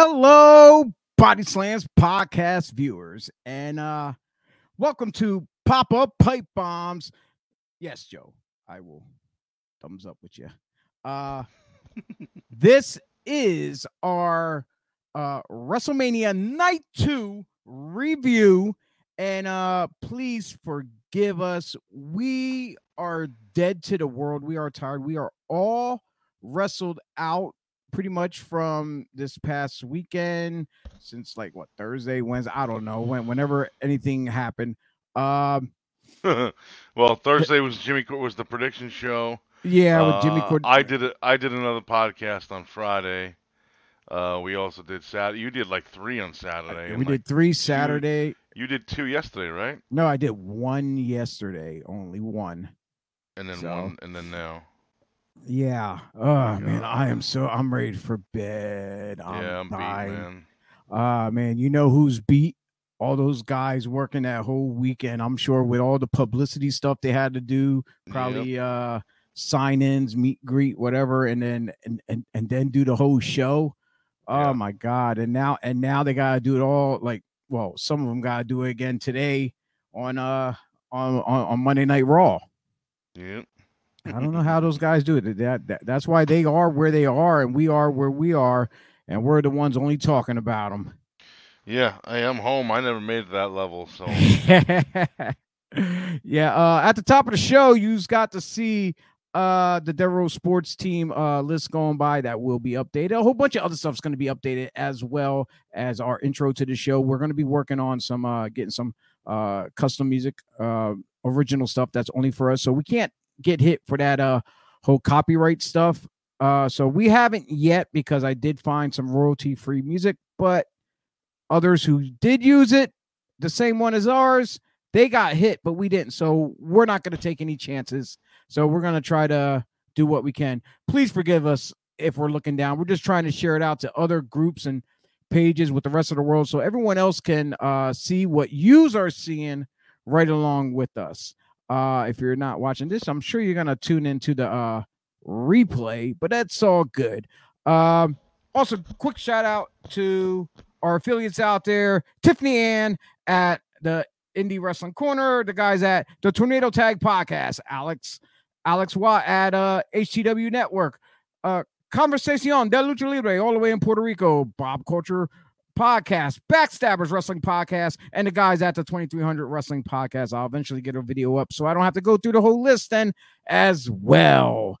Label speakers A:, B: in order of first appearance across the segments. A: Hello, Body Slams podcast viewers, and uh, welcome to Pop Up Pipe Bombs. Yes, Joe, I will thumbs up with you. Uh, this is our uh, WrestleMania Night 2 review, and uh, please forgive us. We are dead to the world. We are tired. We are all wrestled out pretty much from this past weekend since like what Thursday, Wednesday, I don't know when, whenever anything happened. Um,
B: well, Thursday was Jimmy was the prediction show.
A: Yeah, with uh, Jimmy
B: Cord- I did a, I did another podcast on Friday. Uh, we also did Saturday. You did like three on Saturday.
A: We did like three Saturday. Two,
B: you did two yesterday, right?
A: No, I did one yesterday. Only one.
B: And then so. one, and then now.
A: Yeah. Oh, man, I am so I'm ready for bed. I'm yeah, I'm dying. beat, man. Uh man, you know who's beat? All those guys working that whole weekend. I'm sure with all the publicity stuff they had to do, probably yep. uh sign-ins, meet greet, whatever, and then and and, and then do the whole show. Oh yeah. my god. And now and now they gotta do it all like well, some of them gotta do it again today on uh on on, on Monday Night Raw.
B: Yeah.
A: I don't know how those guys do it. That, that, that's why they are where they are, and we are where we are, and we're the ones only talking about them.
B: Yeah, I am home. I never made it that level, so.
A: yeah, uh, at the top of the show, you've got to see uh, the Devereaux Sports Team uh, list going by that will be updated. A whole bunch of other stuff's going to be updated as well as our intro to the show. We're going to be working on some uh, getting some uh, custom music, uh, original stuff that's only for us. So we can't get hit for that uh whole copyright stuff. Uh, so we haven't yet because I did find some royalty free music, but others who did use it, the same one as ours, they got hit, but we didn't. So we're not going to take any chances. So we're going to try to do what we can. Please forgive us if we're looking down. We're just trying to share it out to other groups and pages with the rest of the world so everyone else can uh, see what yous are seeing right along with us. Uh, if you're not watching this, I'm sure you're gonna tune into the uh replay, but that's all good. Um, also, quick shout out to our affiliates out there, Tiffany Ann at the Indie Wrestling Corner, the guys at the Tornado Tag Podcast, Alex, Alex Watt at uh, HTW Network, uh, Conversacion de Lucha Libre, all the way in Puerto Rico, Bob Culture Podcast, Backstabbers Wrestling Podcast, and the guys at the 2300 Wrestling Podcast. I'll eventually get a video up so I don't have to go through the whole list then as well.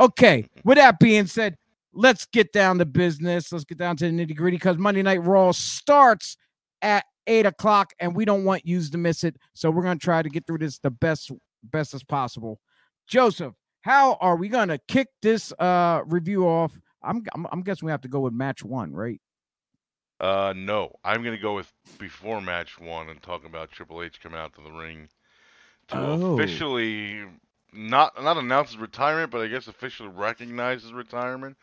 A: Okay, with that being said, let's get down to business. Let's get down to the nitty gritty because Monday Night Raw starts at eight o'clock, and we don't want you to miss it. So we're gonna try to get through this the best best as possible. Joseph, how are we gonna kick this uh review off? I'm I'm, I'm guessing we have to go with match one, right?
B: Uh, no, I'm gonna go with before match one and talk about Triple H come out to the ring to oh. officially not not announce his retirement, but I guess officially recognize his retirement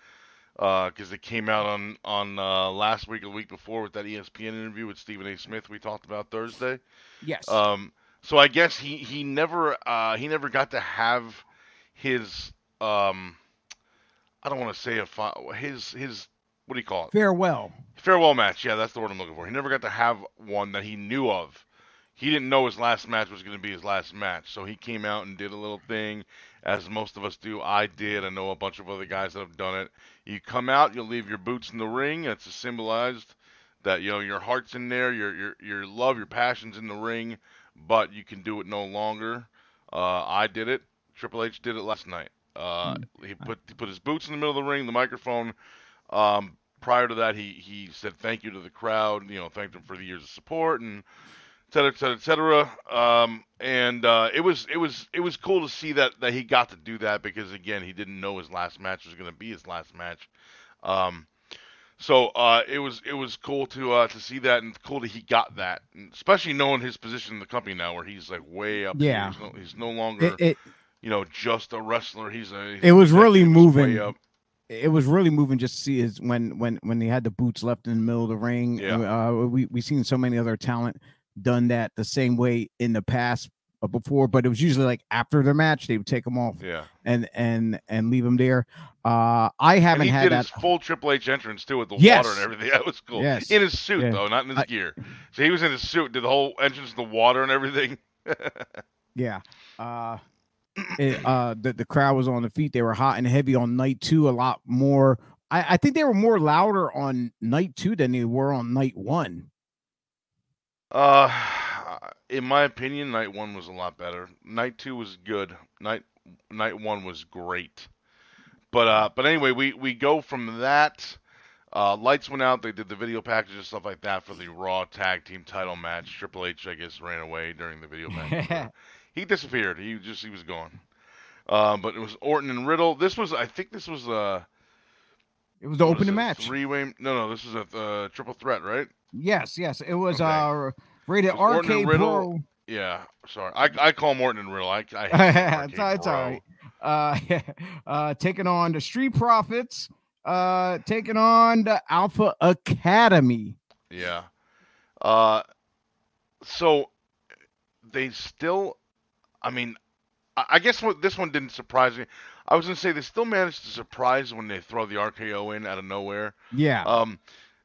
B: because uh, it came out on on uh, last week, or the week before, with that ESPN interview with Stephen A. Smith we talked about Thursday.
A: Yes.
B: Um. So I guess he he never uh he never got to have his um I don't want to say a fi- his his what do you call it?
A: Farewell.
B: Farewell match. Yeah, that's the word I'm looking for. He never got to have one that he knew of. He didn't know his last match was going to be his last match, so he came out and did a little thing, as most of us do. I did. I know a bunch of other guys that have done it. You come out, you leave your boots in the ring. It's symbolized that you know your heart's in there, your your your love, your passion's in the ring, but you can do it no longer. Uh, I did it. Triple H did it last night. Uh, hmm. he put he put his boots in the middle of the ring, the microphone um, prior to that, he he said thank you to the crowd. You know, thanked them for the years of support and et cetera, et cetera, et cetera. Um, and uh, it was it was it was cool to see that that he got to do that because again, he didn't know his last match was going to be his last match. Um, so uh, it was it was cool to uh, to see that and cool that he got that, and especially knowing his position in the company now, where he's like way up. Yeah, he's no, he's no, longer. It, it, you know, just a wrestler. He's a.
A: He's it was really moving it was really moving just to see his when when when he had the boots left in the middle of the ring. Yeah. Uh, we we seen so many other talent done that the same way in the past uh, before, but it was usually like after their match they would take them off.
B: Yeah.
A: And and and leave them there. Uh, I haven't had that
B: full Triple H entrance too with the yes. water and everything. That was cool. Yes. In his suit yeah. though, not in his I, gear. So he was in his suit, did the whole entrance, the water and everything.
A: yeah. Uh, it, uh, the, the crowd was on the feet. They were hot and heavy on night two, a lot more. I, I think they were more louder on night two than they were on night one.
B: Uh, in my opinion, night one was a lot better. Night two was good. Night night one was great. But uh, but anyway, we we go from that. Uh, lights went out. They did the video package and stuff like that for the Raw Tag Team Title match. Triple H, I guess, ran away during the video package he disappeared. He just he was gone. Um, but it was Orton and Riddle. This was I think this was uh
A: it was the opening was match.
B: Three way. No, no, this is a uh, triple threat, right?
A: Yes, yes. It was okay. uh rated
B: was arcade
A: Riddle.
B: Yeah, sorry. I, I call Morton and Riddle. I,
A: I it's, it's all right. Uh, yeah. uh, taking on the Street Profits. Uh, taking on the Alpha Academy.
B: Yeah. Uh, so they still I mean, I guess what this one didn't surprise me. I was gonna say they still managed to surprise when they throw the RKO in out of nowhere.
A: Yeah.
B: Um,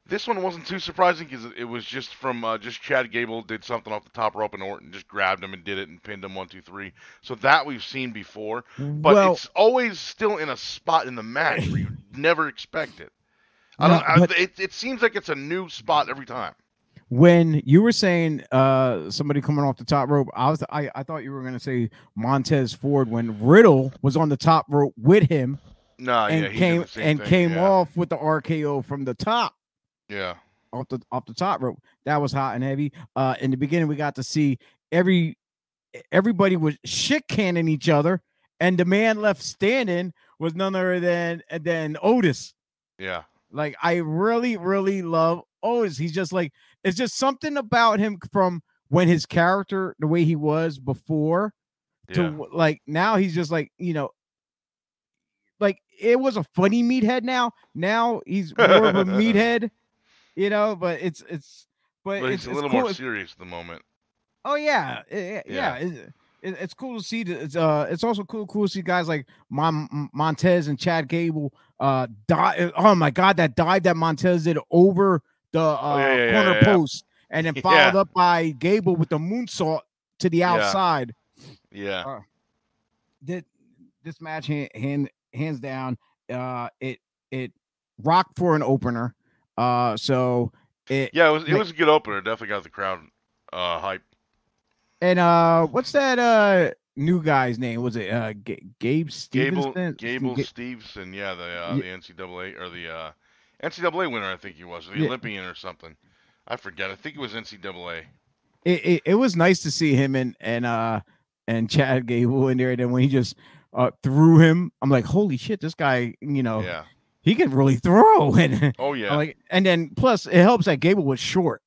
B: this one wasn't too surprising because it was just from uh, just Chad Gable did something off the top rope and Orton just grabbed him and did it and pinned him one two three. So that we've seen before, but well, it's always still in a spot in the match where you never expect it. I don't. No, but, I, it, it seems like it's a new spot every time
A: when you were saying uh, somebody coming off the top rope, I was I, I thought you were going to say Montez Ford when Riddle was on the top rope with him.
B: No, and yeah,
A: came and thing, came yeah. off with the RKO from the top.
B: Yeah,
A: off the off the top rope. That was hot and heavy. Uh, in the beginning, we got to see every everybody was shit canning each other, and the man left standing was none other than than Otis.
B: Yeah,
A: like I really really love Otis. He's just like it's just something about him from when his character, the way he was before, to like now he's just like you know, like it was a funny meathead. Now, now he's more of a meathead, you know. But it's it's
B: but, but it's, a little cool. more serious at the moment.
A: Oh yeah, yeah. yeah. it's cool to see. it's uh, it's also cool cool to see guys like Mon- Montez and Chad Gable. Uh, die. Oh my God, that dive that Montez did over the uh, oh, yeah, yeah, corner yeah, post, and then followed up by Gable with the moonsault to the outside.
B: Yeah. Uh,
A: that this match hand, hand, hands down uh it it rocked for an opener. Uh so
B: it Yeah, it was it was a good opener. definitely got the crowd uh hype.
A: And uh what's that uh new guy's name? Was it uh G- Gabe Stevenson?
B: Gable Gable G- Stevenson, yeah, the uh, the NCAA or the uh NCAA winner, I think he was, the yeah. Olympian or something. I forget. I think it was NCAA.
A: It, it, it, was nice to see him and and uh and Chad Gable in there. And then when he just uh, threw him, I'm like, holy shit, this guy, you know,
B: yeah.
A: he can really throw. And oh yeah, like and then plus it helps that Gable was short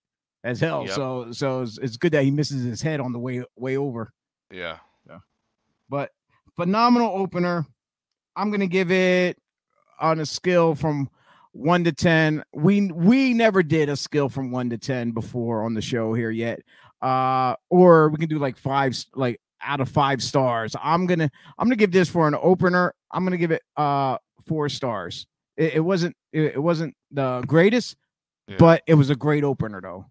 A: as hell. Yep. So so it's, it's, good that he misses his head on the way way over.
B: Yeah. Yeah.
A: But phenomenal opener. I'm gonna give it on a scale from one to ten. We we never did a skill from one to ten before on the show here yet. Uh, or we can do like five, like out of five stars. I'm gonna I'm gonna give this for an opener. I'm gonna give it uh four stars. It, it wasn't it, it, wasn't the greatest, yeah. but it was a great opener though.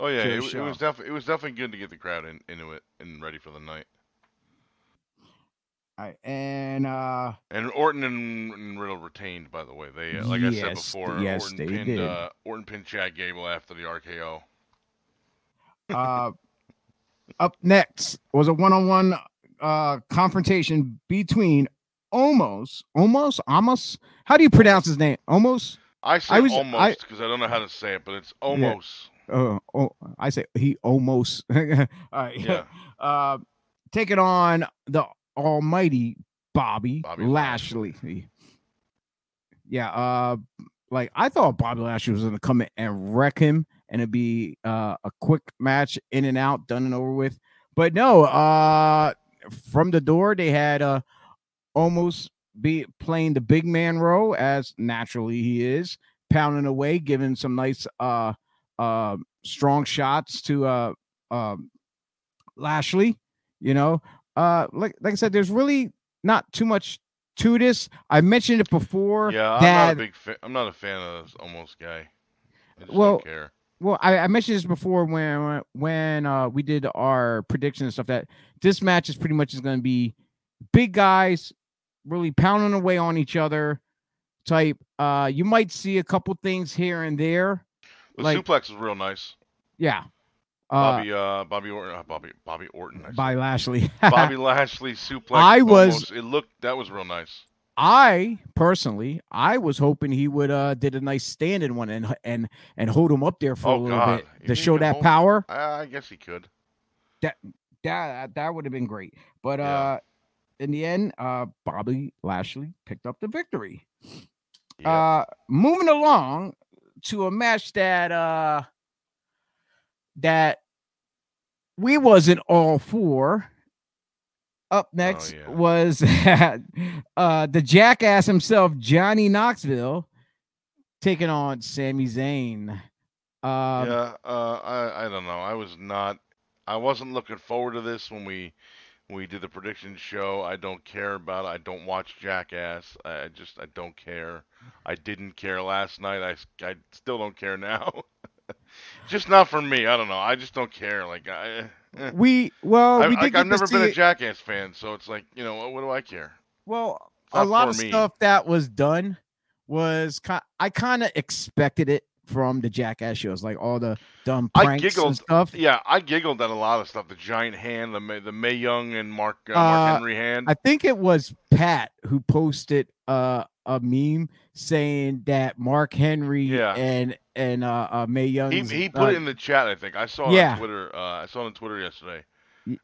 A: Oh
B: yeah, it, it, was definitely it was definitely good to get the crowd in, into it and ready for the night
A: and uh,
B: and Orton and, and Riddle retained. By the way, they uh, like yes, I said before, yes, Orton they pinned did. Uh, Orton pinned Chad Gable after the RKO.
A: uh, up next was a one-on-one uh, confrontation between almost, almost, Amos. How do you pronounce his name? Almost.
B: I say I was, almost because I, I, don't know how to say it, but it's almost.
A: Yeah. Uh, oh, I say he almost. All right. Yeah. Uh, taking on the almighty Bobby, Bobby Lashley. Lashley. Yeah, uh like I thought Bobby Lashley was gonna come in and wreck him and it'd be uh, a quick match in and out, done and over with. But no, uh from the door they had uh almost be playing the big man role as naturally he is, pounding away, giving some nice uh uh strong shots to uh um uh, Lashley, you know, uh, like like I said, there's really not too much to this. I mentioned it before.
B: Yeah, I'm not a big. I'm not a fan of this almost guy. I well, Well, I,
A: I, mentioned this before when when uh, we did our prediction and stuff. That this match is pretty much is going to be big guys really pounding away on each other. Type. Uh, you might see a couple things here and there.
B: The like, suplex is real nice.
A: Yeah,
B: Bobby, uh, uh, Bobby Orton, uh, Bobby, Bobby Orton, by
A: Bobby Lashley,
B: Bobby Lashley suplex. I was. Almost. It looked that was real nice.
A: I personally, I was hoping he would uh did a nice standing one and and and hold him up there for oh, a little God. bit to show that hold, power. I
B: guess he could.
A: That that that would have been great, but yeah. uh, in the end, uh, Bobby Lashley picked up the victory. Yep. Uh, moving along to a match that uh that we wasn't all for. Up oh, next oh, yeah. was uh, the jackass himself, Johnny Knoxville, taking on Sami Zayn.
B: Um, yeah, uh, I, I don't know. I was not. I wasn't looking forward to this when we when we did the prediction show. I don't care about it. I don't watch Jackass. I just I don't care. I didn't care last night. I I still don't care now. just not for me. I don't know. I just don't care. Like I.
A: Eh. We well, I, we
B: did I, have never been a Jackass fan, so it's like you know what, what do I care?
A: Well, a lot of me. stuff that was done was I kind of expected it from the Jackass shows, like all the dumb pranks I giggled, and stuff.
B: Yeah, I giggled at a lot of stuff. The giant hand, the May, the Mae Young and Mark, uh, Mark uh, Henry hand.
A: I think it was Pat who posted uh, a meme saying that Mark Henry yeah. and and uh, uh Mae Young.
B: He, he, put uh, it in the chat. I think I saw yeah. on Twitter. Uh, I saw it on Twitter yesterday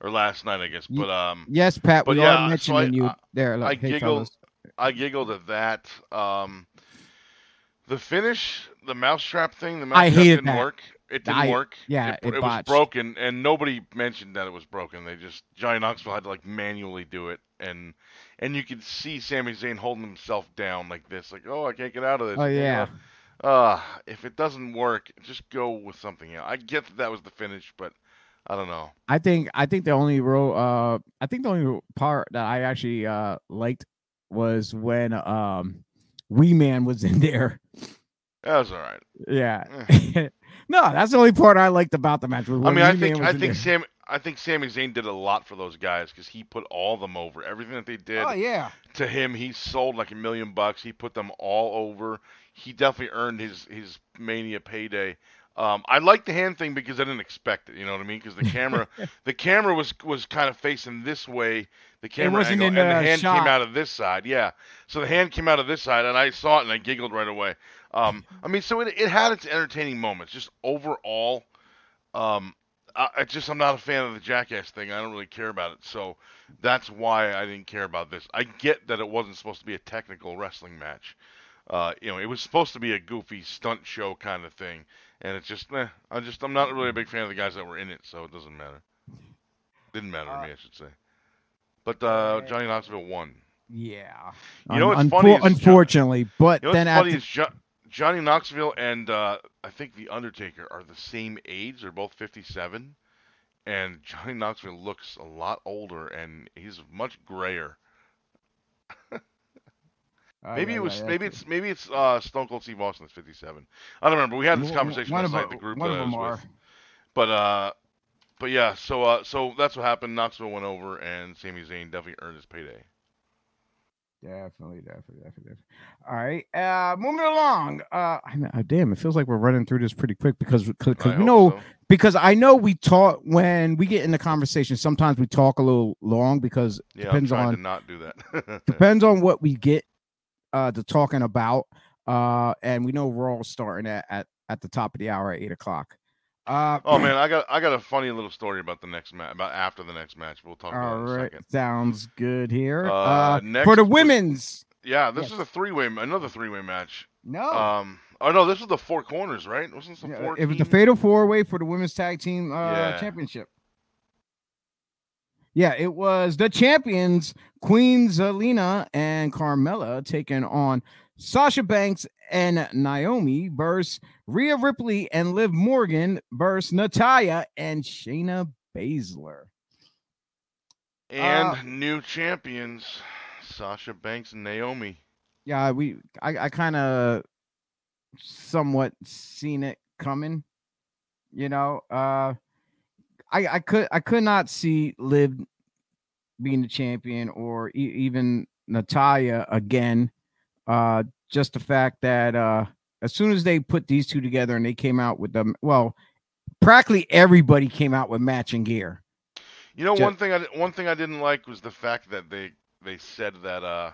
B: or last night, I guess. But um,
A: yes, Pat, but we yeah, are mentioning so I, you I, there.
B: Like, I hey, giggled. I giggled at that. Um, the finish, the mousetrap thing, the mousetrap didn't that. work. It didn't I, work.
A: Yeah,
B: it, it, it was broken, and nobody mentioned that it was broken. They just Johnny Knoxville had to like manually do it, and and you could see Sami Zayn holding himself down like this, like oh I can't get out of this. Oh
A: yeah.
B: Uh, uh, if it doesn't work, just go with something else. I get that that was the finish, but I don't know.
A: I think I think the only real uh I think the only part that I actually uh liked was when um Wee Man was in there.
B: That
A: was
B: all right.
A: Yeah. Eh. No, that's the only part I liked about the match. I mean,
B: I
A: think
B: I think Sam I think Sami Zayn did a lot for those guys because he put all of them over. Everything that they did. Oh
A: yeah.
B: To him, he sold like a million bucks. He put them all over. He definitely earned his his mania payday. Um, I like the hand thing because I didn't expect it. You know what I mean? Because the camera, the camera was was kind of facing this way. The camera angle, and the hand shot. came out of this side. Yeah. So the hand came out of this side, and I saw it and I giggled right away. Um, I mean, so it, it had its entertaining moments. Just overall, um, I, I, just I'm not a fan of the Jackass thing. I don't really care about it, so that's why I didn't care about this. I get that it wasn't supposed to be a technical wrestling match. Uh, you know, it was supposed to be a goofy stunt show kind of thing, and it's just, eh, I just I'm not really a big fan of the guys that were in it, so it doesn't matter. Didn't matter uh, to me, I should say. But uh, Johnny Knoxville won.
A: Yeah. You know what's funny? unfortunately, but you know then after. Funny is
B: Johnny Knoxville and uh, I think the Undertaker are the same age. They're both fifty-seven, and Johnny Knoxville looks a lot older, and he's much grayer. maybe it was. Maybe it's. Maybe it's uh, Stone Cold Steve Austin that's fifty-seven. I don't remember. We had this conversation one last night. The group that I was are. with. But uh, but yeah. So uh, so that's what happened. Knoxville went over, and Sami Zayn definitely earned his payday.
A: Definitely, definitely, definitely, All right, uh, moving along. Uh, I mean, uh, damn, it feels like we're running through this pretty quick because because we know so. because I know we talk when we get in the conversation. Sometimes we talk a little long because yeah, depends on
B: not do
A: that. depends on what we get uh to talking about. Uh, and we know we're all starting at, at at the top of the hour at eight o'clock.
B: Uh, oh man, I got I got a funny little story about the next match, about after the next match. We'll talk about right. in a second.
A: Sounds good here. Uh, uh, for the women's.
B: yeah, this yes. is a three way, another three way match. No. Um. Oh no, this is the four corners, right?
A: Wasn't the
B: yeah,
A: four? It was the fatal four way for the women's tag team uh, yeah. championship. Yeah, it was the champions Queen Zelina and Carmella taking on Sasha Banks and Naomi versus Rhea Ripley and Liv Morgan versus Natalya and Shayna Baszler.
B: And uh, new champions, Sasha Banks and Naomi.
A: Yeah, we I, I kind of somewhat seen it coming. You know, uh I I could I could not see Liv being the champion or e- even Natalya again. Uh just the fact that uh, as soon as they put these two together and they came out with them, well, practically everybody came out with matching gear.
B: You know, just, one thing I one thing I didn't like was the fact that they they said that uh,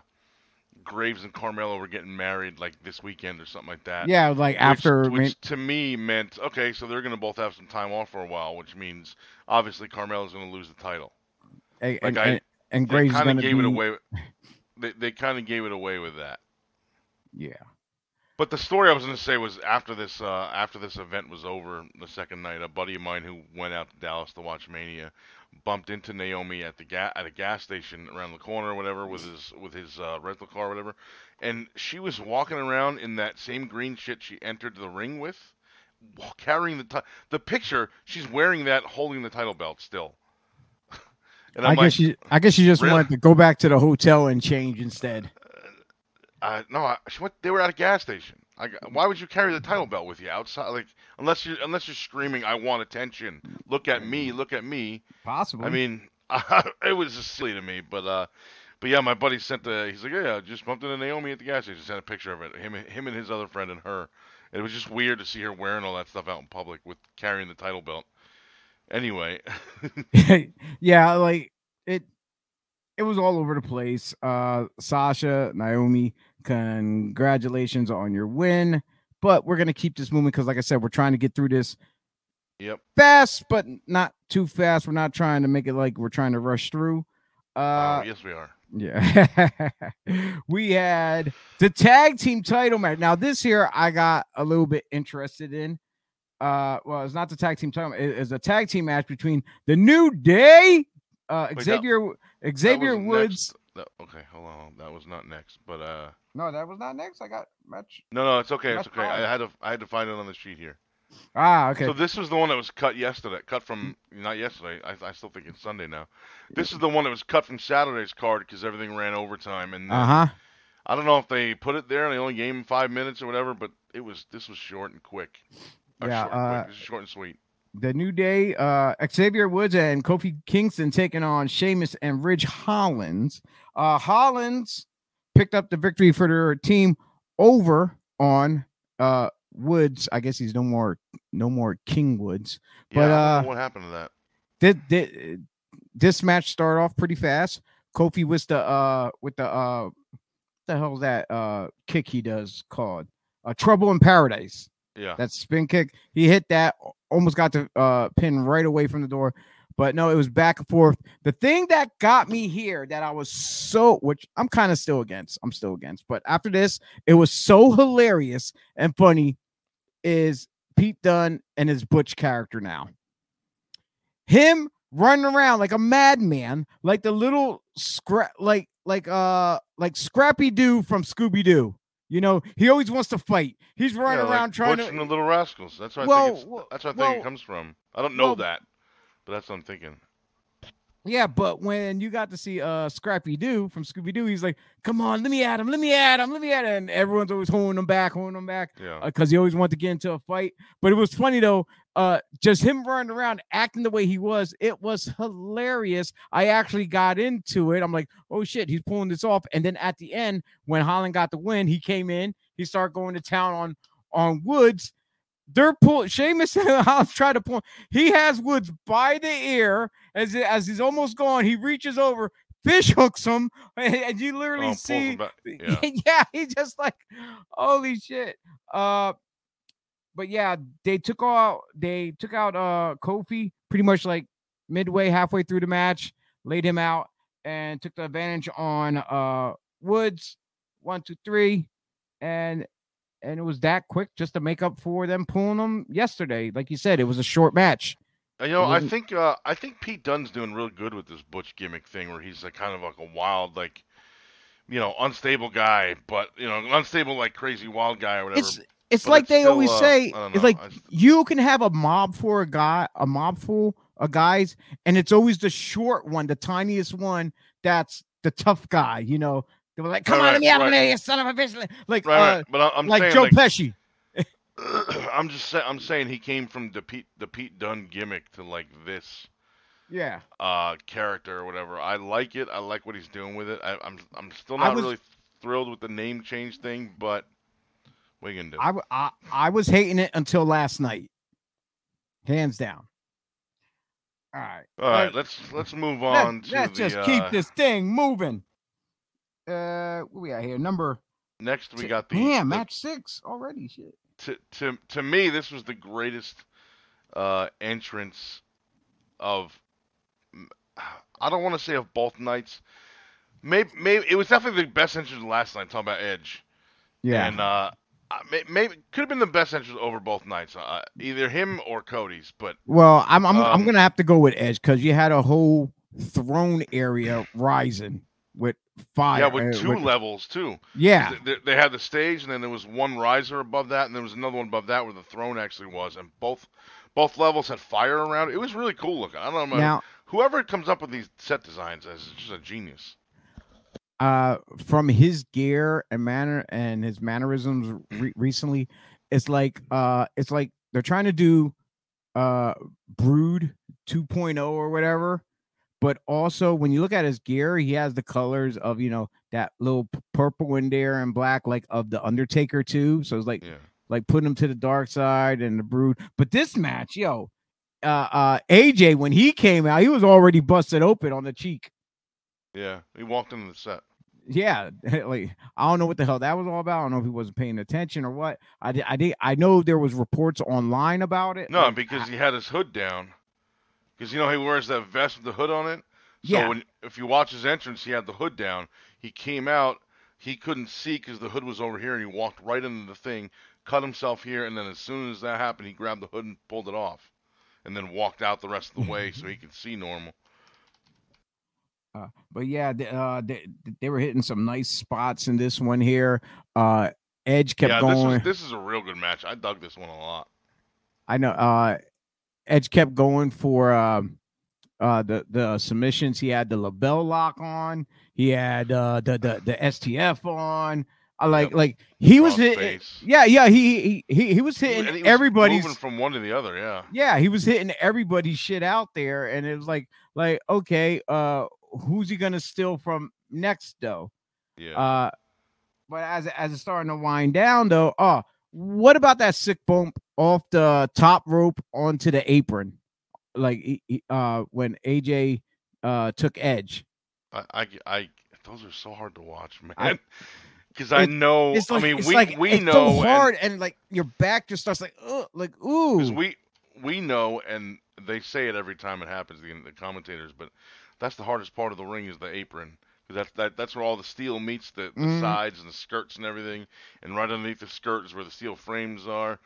B: Graves and Carmella were getting married like this weekend or something like that.
A: Yeah, like
B: which,
A: after
B: which to me meant okay, so they're gonna both have some time off for a while, which means obviously Carmella's gonna lose the title.
A: And, like and, I, and Graves kind of gave be... it
B: away. They, they kind of gave it away with that.
A: Yeah.
B: But the story I was going to say was after this uh, after this event was over, the second night, a buddy of mine who went out to Dallas to watch Mania bumped into Naomi at the ga- at a gas station around the corner or whatever with his with his uh, rental car or whatever, and she was walking around in that same green shit she entered the ring with, carrying the t- the picture. She's wearing that, holding the title belt still.
A: and I'm i guess like, she I guess she just really? wanted to go back to the hotel and change instead.
B: Uh, no, I, she went. They were at a gas station. I, why would you carry the title belt with you outside? Like unless you unless you're screaming, "I want attention! Look at me! Look at me!"
A: Possibly.
B: I mean, I, it was just silly to me, but uh, but yeah, my buddy sent the. He's like, "Yeah, just bumped into Naomi at the gas station." Sent a picture of it. Him, him and his other friend and her. It was just weird to see her wearing all that stuff out in public with carrying the title belt. Anyway.
A: yeah, like it. It was all over the place. Uh, Sasha, Naomi Congratulations on your win. But we're going to keep this moving because, like I said, we're trying to get through this
B: yep.
A: fast, but not too fast. We're not trying to make it like we're trying to rush through. Uh, oh,
B: yes, we are.
A: Yeah. we had the tag team title match. Now, this here I got a little bit interested in. Uh, well, it's not the tag team title, it's a tag team match between the New Day, uh, Wait, Xavier, Xavier Woods.
B: Next okay, hold on. That was not next, but uh.
A: No, that was not next. I got match.
B: No, no, it's okay. It's okay. I had to. I had to find it on the sheet here.
A: Ah, okay.
B: So this was the one that was cut yesterday. Cut from not yesterday. I, I still think it's Sunday now. This is the one that was cut from Saturday's card because everything ran overtime and. Uh
A: huh.
B: I don't know if they put it there and they only gave him five minutes or whatever, but it was this was short and quick. Uh, yeah, short, and uh, quick. short and sweet
A: the New Day, uh, Xavier Woods and Kofi Kingston taking on Sheamus and Ridge Holland. Uh, Holland picked up the victory for their team over on uh, Woods. I guess he's no more, no more King Woods.
B: But yeah, uh, what happened to that?
A: Did, did this match start off pretty fast? Kofi with the uh with the uh the hell that uh kick he does called? Uh, Trouble in Paradise.
B: Yeah.
A: That spin kick. He hit that almost got the uh, pin right away from the door. But no, it was back and forth. The thing that got me here that I was so, which I'm kind of still against, I'm still against. But after this, it was so hilarious and funny is Pete Dunne and his Butch character now. Him running around like a madman, like the little scrap, like, like, uh, like Scrappy Doo from Scooby Doo. You know, he always wants to fight. He's running yeah, like around trying Butch
B: to. the Little Rascals. That's where well, I think it's, that's where I think well, it comes from. I don't know that, but that's what I'm thinking.
A: Yeah, but when you got to see uh Scrappy Doo from Scooby Doo, he's like, "Come on, let me at him, let me at him, let me at him," and everyone's always holding him back, holding him back,
B: yeah, because
A: uh, he always wanted to get into a fight. But it was funny though uh, just him running around acting the way he was, it was hilarious. I actually got into it. I'm like, oh shit, he's pulling this off. And then at the end, when Holland got the win, he came in, he started going to town on on Woods. They're pulling Sheamus and Holland try to pull. He has Woods by the ear as as he's almost gone. He reaches over, fish hooks him, and, you literally oh, see, yeah. yeah, he just like, holy shit. Uh, but yeah, they took out they took out uh Kofi pretty much like midway, halfway through the match, laid him out and took the advantage on uh Woods. One, two, three, and and it was that quick just to make up for them pulling them yesterday. Like you said, it was a short match.
B: Uh, you know, I think uh, I think Pete Dunne's doing real good with this Butch gimmick thing, where he's like kind of like a wild, like you know, unstable guy, but you know, unstable like crazy wild guy or whatever.
A: It's, it's but like it's they still, always uh, say. It's like you can have a mob for a guy, a mob full of guys, and it's always the short one, the tiniest one. That's the tough guy. You know, they were like, "Come right, on, me out of here, son of a bitch!" Like, right, uh, but I'm like saying, Joe like, Pesci.
B: I'm just saying. I'm saying he came from the Pete the Pete Dunn gimmick to like this.
A: Yeah.
B: Uh, character or whatever. I like it. I like what he's doing with it. I, am I'm, I'm still not was... really thrilled with the name change thing, but what you gonna
A: do? I, I I was hating it until last night, hands down. All right.
B: All right. Let's let's move on.
A: Let's, let's the, just uh, keep this thing moving. Uh, what we got here? Number.
B: Next, we t- got the
A: damn the, match six already. Shit.
B: To to to me, this was the greatest uh entrance of. I don't want to say of both nights. Maybe maybe it was definitely the best entrance last night. Talking about Edge. Yeah. And uh, uh, maybe could have been the best entrance over both nights, uh, either him or Cody's. But
A: well, I'm I'm, um, I'm gonna have to go with Edge because you had a whole throne area rising with fire. Yeah,
B: with uh, two with, levels too.
A: Yeah,
B: they, they, had the stage, and then there was one riser above that, and there was another one above that where the throne actually was, and both both levels had fire around. It was really cool looking. I don't know. Now, whoever comes up with these set designs is just a genius
A: uh, from his gear and manner and his mannerisms re- recently, it's like uh, it's like they're trying to do uh, Brood 2.0 or whatever. But also, when you look at his gear, he has the colors of you know that little purple in there and black, like of the Undertaker too. So it's like yeah. like putting him to the dark side and the Brood. But this match, yo, uh, uh, AJ when he came out, he was already busted open on the cheek.
B: Yeah, he walked into the set.
A: Yeah, like I don't know what the hell that was all about. I don't know if he wasn't paying attention or what. I did, I did, I know there was reports online about it.
B: No,
A: like,
B: because I, he had his hood down. Because you know he wears that vest with the hood on it. So yeah. When, if you watch his entrance, he had the hood down. He came out. He couldn't see because the hood was over here, and he walked right into the thing, cut himself here, and then as soon as that happened, he grabbed the hood and pulled it off, and then walked out the rest of the way so he could see normal.
A: Uh, but yeah, they, uh, they, they were hitting some nice spots in this one here. Uh, Edge kept yeah, going.
B: This, was, this is a real good match. I dug this one a lot.
A: I know. Uh, Edge kept going for um, uh, the the submissions. He had the LeBell Lock on. He had uh, the the the STF on. I like yep. like he was hitting, yeah yeah he he he, was hitting he was everybody's
B: from one to the other yeah
A: yeah he was hitting everybody's shit out there and it was like like okay uh who's he gonna steal from next though?
B: Yeah. Uh,
A: but as as it's starting to wind down though, oh, what about that sick bump off the top rope onto the apron, like uh when AJ uh took Edge?
B: I I, I those are so hard to watch, man. Because I, I, know, like, I mean, we
A: like,
B: we know
A: so hard, and, and, like your back just starts like, ugh, like ooh. Because
B: we we know, and they say it every time it happens. The, the commentators, but that's the hardest part of the ring is the apron. That's that, that's where all the steel meets the, the mm. sides and the skirts and everything, and right underneath the skirt is where the steel frames are,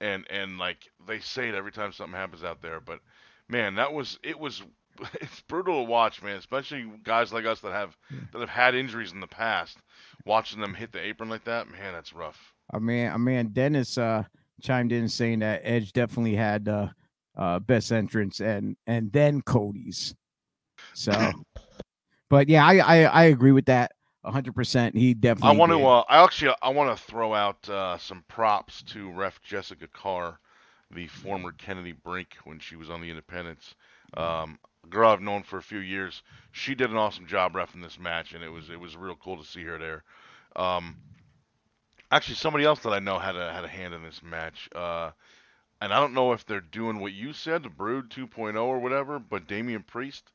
B: and and like they say it every time something happens out there. But man, that was it was it's brutal to watch, man. Especially guys like us that have that have had injuries in the past, watching them hit the apron like that, man, that's rough.
A: I mean, I mean, Dennis uh, chimed in saying that Edge definitely had uh, uh, best entrance, and and then Cody's. So, but yeah, I, I, I agree with that hundred percent. He definitely. I want did. to. Uh, I
B: actually I want to throw out uh, some props to Ref Jessica Carr, the former Kennadi Brink when she was on the Independents. Mm-hmm. Um, girl I've known for a few years. She did an awesome job refing this match, and it was it was real cool to see her there. Um, actually, somebody else that I know had a had a hand in this match. Uh, and I don't know if they're doing what you said, Brood 2.0 or whatever, but Damian Priest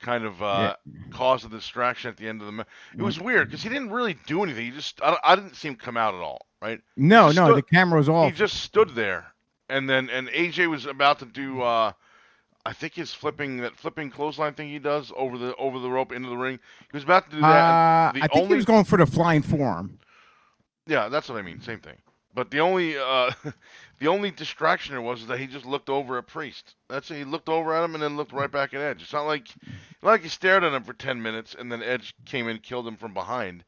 B: kind of uh, yeah. caused a distraction at the end of the match. It was mm-hmm. weird because he didn't really do anything. He just I, I, didn't see him come out at all. Right?
A: No, no, stood, the camera was off.
B: He just stood there, and then and AJ was about to do. Uh, I think his flipping that flipping clothesline thing he does over the over the rope into the ring. He was about to
A: do
B: that. Uh, I
A: think only... he was going for the flying forearm.
B: Yeah, that's what I mean. Same thing. But the only uh, the only distraction there was that he just looked over at Priest. That's it. He looked over at him and then looked right back at Edge. It's not like like he stared at him for ten minutes and then Edge came in killed him from behind.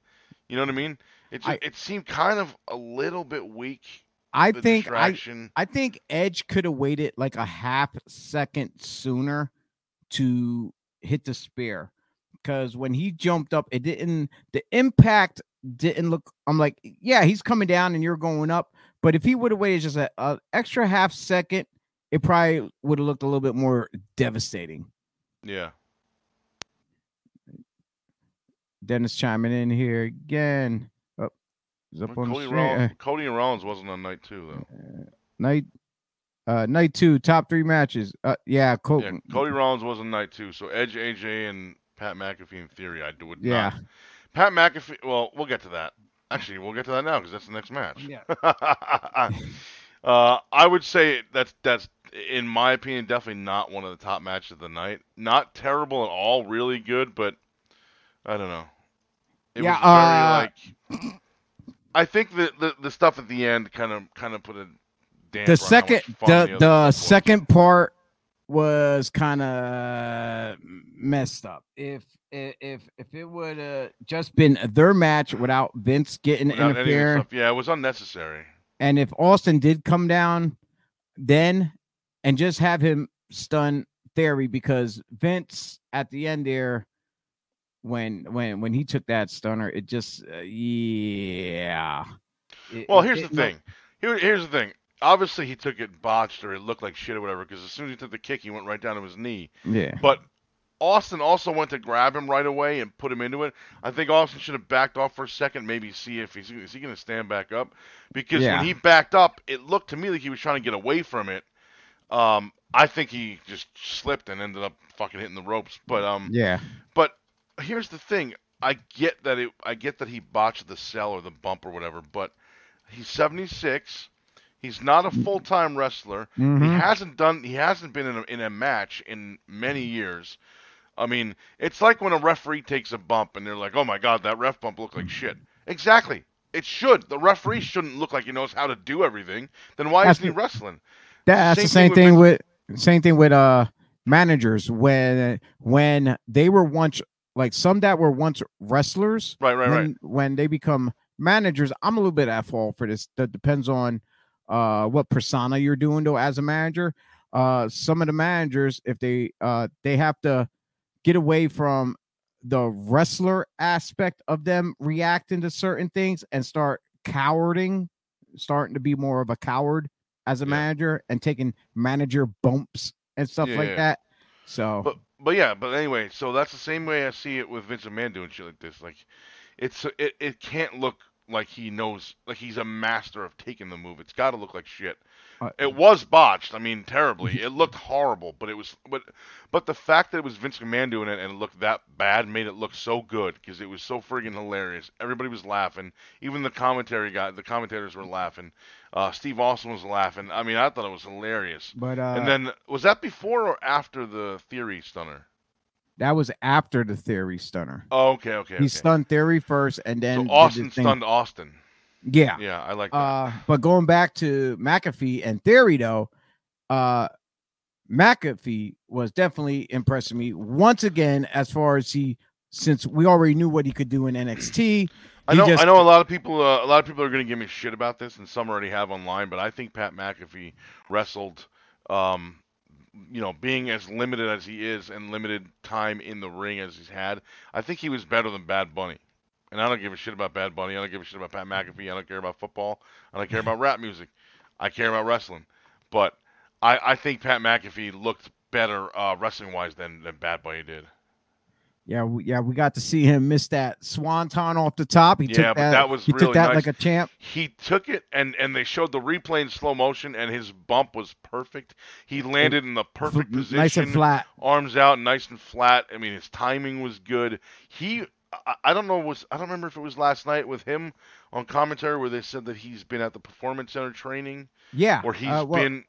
B: You know what I mean? It just, I, it seemed kind of a little bit weak.
A: I think I, I think Edge could have waited like a half second sooner to hit the spear because when he jumped up, it didn't. The impact didn't look. I'm like, yeah, he's coming down and you're going up. But if he would have waited just an extra half second, it probably would have looked a little bit more devastating.
B: Yeah.
A: Dennis chiming in here again. Oh,
B: up on Cody, the Rollins, uh, Cody and Rollins wasn't on night two though. Uh, night, uh,
A: night two, top three matches. Uh, yeah, Cody. Yeah,
B: Cody Rollins was on night two. So Edge, AJ, and Pat McAfee in theory, I would. Yeah. Not, Pat McAfee. Well, we'll get to that. Actually, we'll get to that now because that's the next match. Yeah. uh, I would say that's that's in my opinion definitely not one of the top matches of the night. Not terrible at all. Really good, but I don't know. It yeah, was very uh, like. I think the, the, the stuff at the end kind of kind of put a The
A: second the the, the second part was kind of uh, messed up. If if if it would have just been their match without Vince getting in interfered,
B: yeah, it was unnecessary.
A: And if Austin did come down, then and just have him stun Theory because Vince at the end there, when when when he took that stunner, it just uh, yeah. It,
B: well, here's it, the thing. Here, here's the thing obviously he took it botched or it looked like shit or whatever because as soon as he took the kick, he went right down to his knee.
A: Yeah.
B: But Austin also went to grab him right away and put him into it. I think Austin should have backed off for a second, maybe see if he's is he going to stand back up because yeah. when he backed up, it looked to me like he was trying to get away from it. Um, I think he just slipped and ended up fucking hitting the ropes. But um,
A: yeah.
B: But here's the thing: I get that it, I get that he botched the sell or the bump or whatever, but he's 76. He's not a mm-hmm. full time wrestler. Mm-hmm. He hasn't done. He hasn't been in a, in a match in many years. I mean, it's like when a referee takes a bump and they're like, "Oh my God, that ref bump looked like mm-hmm. shit." Exactly. It should. The referee mm-hmm. shouldn't look like he knows how to do everything. Then why that's isn't he wrestling?
A: That's same the same thing, with, with same thing with uh managers when when they were once like some that were once wrestlers.
B: Right, right,
A: when,
B: right.
A: When they become managers, I'm a little bit at fault for this. That depends on uh, what persona you're doing though as a manager. Uh, some of the managers, if they uh, they have to get away from the wrestler aspect of them reacting to certain things and start cowarding, starting to be more of a coward as a yeah. manager and taking manager bumps and stuff yeah. like that. So,
B: but but yeah, but anyway, so that's the same way I see it with Vince McMahon doing shit like this. Like, it's it it can't look like he knows, like he's a master of taking the move. It's got to look like shit. Uh, it was botched. I mean, terribly. it looked horrible, but it was, but, but the fact that it was Vince McMahon doing it and it looked that bad made it look so good because it was so friggin' hilarious. Everybody was laughing. Even the commentary guy, the commentators were laughing. Uh, Steve Austin was laughing. I mean, I thought it was hilarious. But uh, and then was that before or after the Theory Stunner?
A: That was after the Theory stunner.
B: Oh, okay, okay. He okay.
A: stunned Theory first, and then
B: so Austin stunned Austin.
A: Yeah,
B: yeah, I like that.
A: Uh, but going back to McAfee and Theory though, uh, McAfee was definitely impressing me once again as far as he since we already knew what he could do in NXT.
B: I know, just, I know a lot of people. Uh, a lot of people are going to give me shit about this, and some already have online. But I think Pat McAfee wrestled um, you know, being as limited as he is and limited time in the ring as he's had, I think he was better than Bad Bunny. And I don't give a shit about Bad Bunny. I don't give a shit about Pat McAfee. I don't care about football. I don't care about rap music. I care about wrestling. But I, I think Pat McAfee looked better uh, wrestling wise than, than Bad Bunny did.
A: Yeah, we, yeah, we got to see him miss that swanton off the top. He yeah, took that, that was he really took that nice. like a champ.
B: He took it, and and they showed the replay in slow motion, and his bump was perfect. He landed in the perfect position, nice and
A: flat,
B: arms out, nice and flat. I mean, his timing was good. He, I, I don't know, was I don't remember if it was last night with him on commentary where they said that he's been at the performance center training.
A: Yeah,
B: where he's uh, well, been.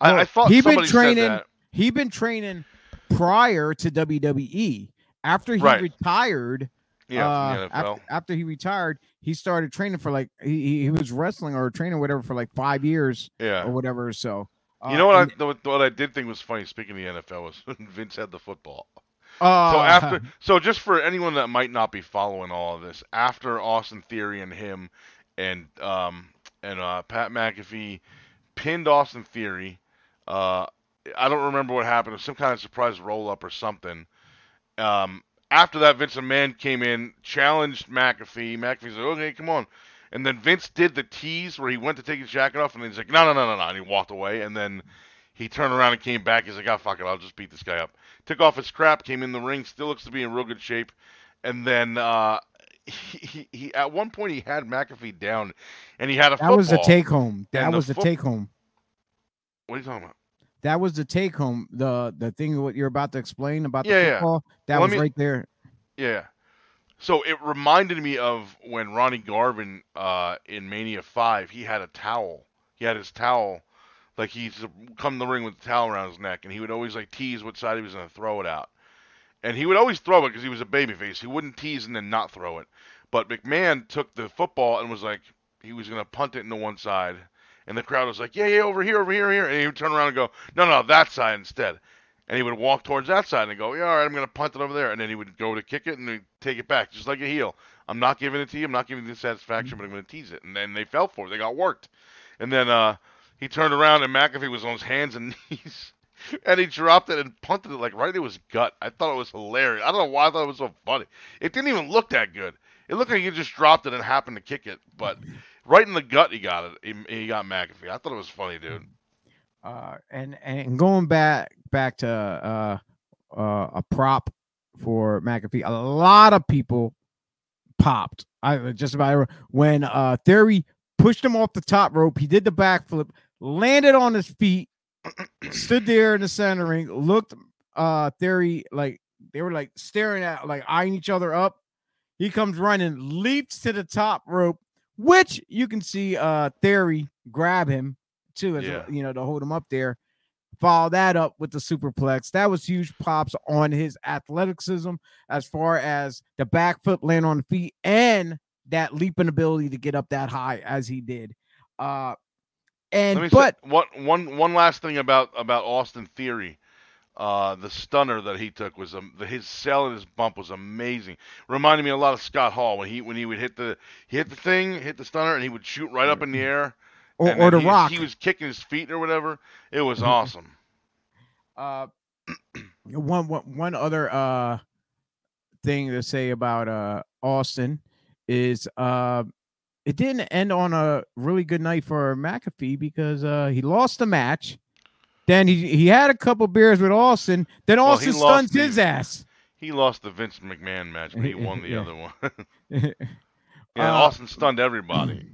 B: Well, I, thought
A: he
B: been training.
A: He been training prior to WWE after he right. retired, yeah, uh, after, after, he retired, he started training for like he, he was wrestling or training or whatever for like five years,
B: yeah,
A: or whatever. So uh,
B: you know what I what, what I did think was funny. Speaking of the NFL, was Vince had the football. Uh, so oh, after, so just for anyone that might not be following all of this, after Austin Theory and him, and um and uh, Pat McAfee pinned Austin Theory, uh, I don't remember what happened. It was some kind of surprise roll up or something. Um, after that, Vince McMahon came in, challenged McAfee. McAfee said, "Okay, come on." And then Vince did the tease where he went to take his jacket off, and he's like, "No, no, no, no, no," and he walked away. And then he turned around and came back. He's like, "Oh fuck it, I'll just beat this guy up." Took off his crap, came in the ring, still looks to be in real good shape. And then uh, he, he, he, at one point he had McAfee down, and he had a
A: that football.
B: was
A: a take home. That was a fo- take home.
B: What are you talking about?
A: that was the take home the the thing what you're about to explain about the yeah, football. Yeah. That was me, right there.
B: Yeah. So it reminded me of when Ronnie Garvin uh, in Mania Five, he had a towel. He had his towel, like he's come to the ring with the towel around his neck, and he would always like tease what side he was going to throw it out. And he would always throw it because he was a babyface. He wouldn't tease and then not throw it. But McMahon took the football and was like, he was going to punt it into one side and the crowd was like, yeah, yeah, over here, over here, here, and he would turn around and go, no, no, that side instead. And he would walk towards that side and go, yeah, all right, I'm going to punt it over there. And then he would go to kick it and take it back, just like a heel. I'm not giving it to you. I'm not giving you the satisfaction, but I'm going to tease it. And then they fell for it. They got worked. And then uh, he turned around and McAfee was on his hands and knees. and he dropped it and punted it like right into his gut. I thought it was hilarious. I don't know why I thought it was so funny. It didn't even look that good. It looked like he just dropped it and happened to kick it, but right in the gut. He got it. He, he got McAfee. I thought it was funny, dude.
A: Mm. Uh, and and going back back to uh, uh, a prop for McAfee, a lot of people popped. I just about when uh, Theory pushed him off the top rope. He did the backflip, landed on his feet, stood there in the center ring, looked uh Theory like they were like staring at like eyeing each other up. He comes running, leaps to the top rope, which you can see uh Theory grab him too, as yeah. you know, to hold him up there. Follow that up with the superplex. That was huge Pops on his athleticism as far as the back foot land on the feet and that leaping ability to get up that high as he did. Uh and but
B: say, one one one last thing about about Austin Theory. Uh, the stunner that he took was um, his sell and his bump was amazing. Reminded me a lot of Scott Hall when he when he would hit the he hit the thing, hit the stunner, and he would shoot right up in the air.
A: Or, or the
B: he,
A: rock.
B: He was kicking his feet or whatever. It was mm-hmm. awesome.
A: Uh, one, one one other uh thing to say about uh Austin is uh it didn't end on a really good night for McAfee because uh he lost the match then he, he had a couple beers with Austin. Then Austin well, stuns his ass.
B: He lost the Vince McMahon match, but he won the other one. yeah, uh, Austin stunned everybody.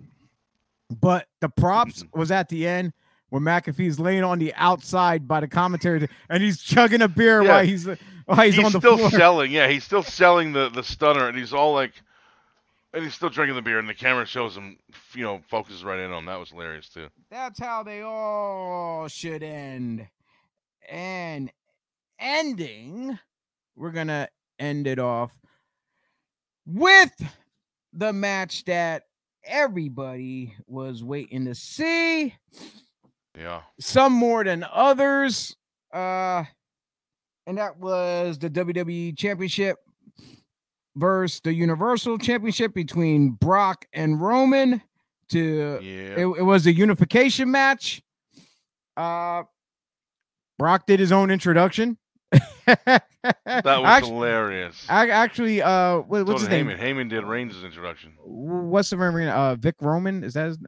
A: But the props was at the end when McAfee's laying on the outside by the commentary, and he's chugging a beer yeah. while he's while he's,
B: he's
A: on the still
B: selling. Yeah, he's still selling the the stunner, and he's all like and he's still drinking the beer, and the camera shows him, you know, focuses right in on him. That was hilarious too.
A: That's how they all should end. And ending, we're gonna end it off with the match that everybody was waiting to see.
B: Yeah.
A: Some more than others. Uh, and that was the WWE Championship versus the Universal Championship between Brock and Roman. To yeah. it, it was a unification match. Uh, Brock did his own introduction.
B: that was actually, hilarious. I
A: actually, uh, what, what's his
B: Heyman. name? Heyman did Reigns' introduction.
A: What's the name? Uh, Vic Roman. Is that his,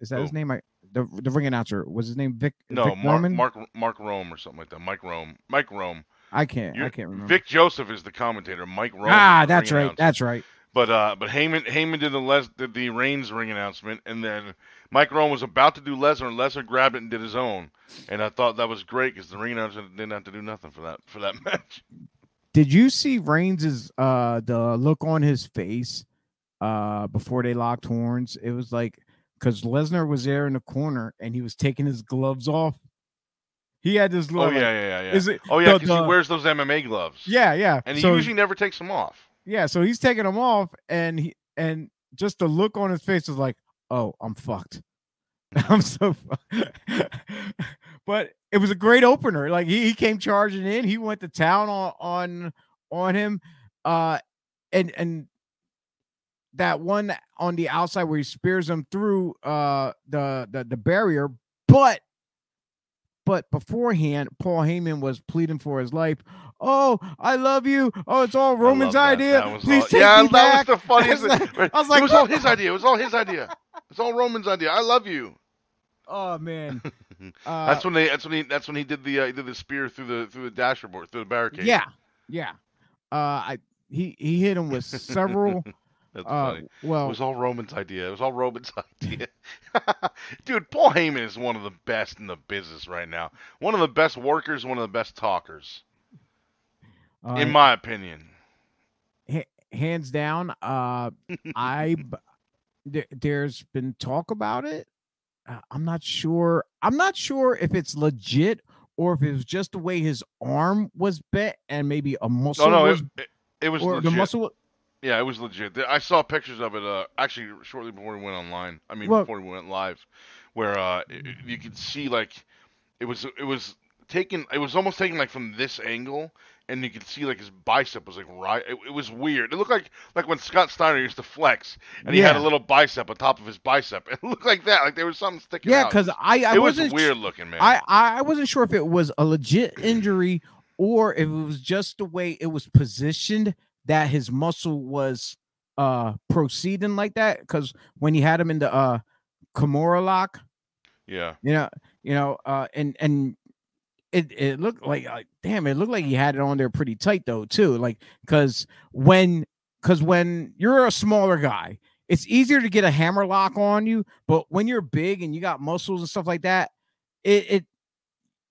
A: is that his name? I, the the ring announcer was his name Vic.
B: No,
A: Vic
B: Mark,
A: Roman?
B: Mark Mark Rome or something like that. Mike Rome. Mike Rome.
A: I can't. You're, I can't remember.
B: Vic Joseph is the commentator. Mike Rowan.
A: Ah, that's right. That's right.
B: But uh, but Heyman Heyman did the Les did the Reigns ring announcement, and then Mike Rowan was about to do Lesnar, and Lesnar grabbed it and did his own. And I thought that was great because the ring announcer didn't have to do nothing for that for that match.
A: Did you see Reigns' uh the look on his face uh before they locked horns? It was like because Lesnar was there in the corner and he was taking his gloves off he had this. Little,
B: oh yeah, like, yeah, yeah, yeah. Is it? Oh yeah, because he wears those MMA gloves.
A: Yeah, yeah.
B: And he usually never takes them off.
A: Yeah, so he's taking them off, and he and just the look on his face is like, oh, I'm fucked. I'm mm-hmm. so fucked. but it was a great opener. Like he, he came charging in. He went to town on on on him. Uh, and and that one on the outside where he spears him through uh the the, the barrier, but but beforehand, Paul Heyman was pleading for his life. Oh, I love you. Oh, it's all Roman's that. idea. That Please all,
B: take yeah, me back.
A: that was
B: the funniest thing. I was like, it was all his idea. It was all his idea. It's all Roman's idea. I love you.
A: Oh man.
B: Uh, that's when they. That's when he. That's when he did the. Uh, he did the spear through the through the dashboard through the barricade.
A: Yeah, yeah. Uh, I he he hit him with several That's uh, funny. Well,
B: it was all Roman's idea. It was all Roman's idea. Dude, Paul Heyman is one of the best in the business right now. One of the best workers, one of the best talkers, uh, in my opinion.
A: hands down. Uh, I there's been talk about it. Uh, I'm not sure. I'm not sure if it's legit or if it was just the way his arm was bent and maybe a muscle. No, no, was, it, it,
B: it
A: was
B: or legit. the muscle yeah, it was legit. I saw pictures of it uh, actually shortly before we went online. I mean, well, before we went live, where uh, it, you could see like it was it was taken. It was almost taken like from this angle, and you could see like his bicep was like right. It, it was weird. It looked like like when Scott Steiner used to flex, and he yeah. had a little bicep on top of his bicep. It looked like that. Like there was something sticking.
A: Yeah, because I, I
B: it
A: was
B: weird looking man.
A: I I wasn't sure if it was a legit injury or if it was just the way it was positioned that his muscle was uh proceeding like that because when he had him in the uh Kimura lock,
B: yeah,
A: you know, you know, uh, and and it it looked like uh, damn, it looked like he had it on there pretty tight though too, like because when because when you're a smaller guy, it's easier to get a hammer lock on you, but when you're big and you got muscles and stuff like that, it, it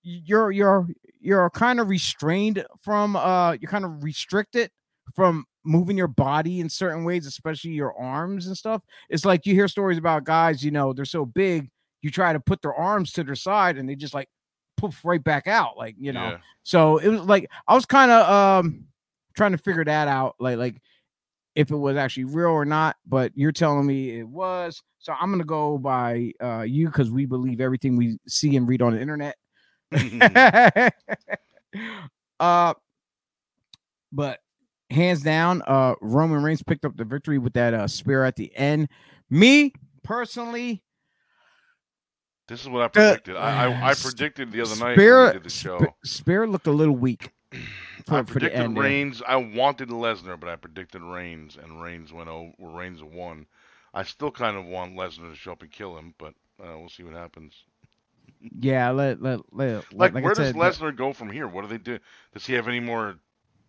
A: you're you're you're kind of restrained from uh you're kind of restricted from moving your body in certain ways, especially your arms and stuff. It's like you hear stories about guys, you know, they're so big, you try to put their arms to their side and they just like poof right back out, like you know. Yeah. So it was like I was kind of um trying to figure that out, like like if it was actually real or not. But you're telling me it was, so I'm gonna go by uh you because we believe everything we see and read on the internet. uh, but hands down, uh, Roman Reigns picked up the victory with that uh, spear at the end. Me personally,
B: this is what I predicted. Uh, I, I, I, predicted the other night spear, when we did the show.
A: Spear looked a little weak.
B: For, I predicted Reigns. I wanted Lesnar, but I predicted Reigns, and Reigns went over. Reigns won. I still kind of want Lesnar to show up and kill him, but uh, we'll see what happens.
A: Yeah, let let let.
B: Like, like where said, does Lesnar go from here? What do they do? Does he have any more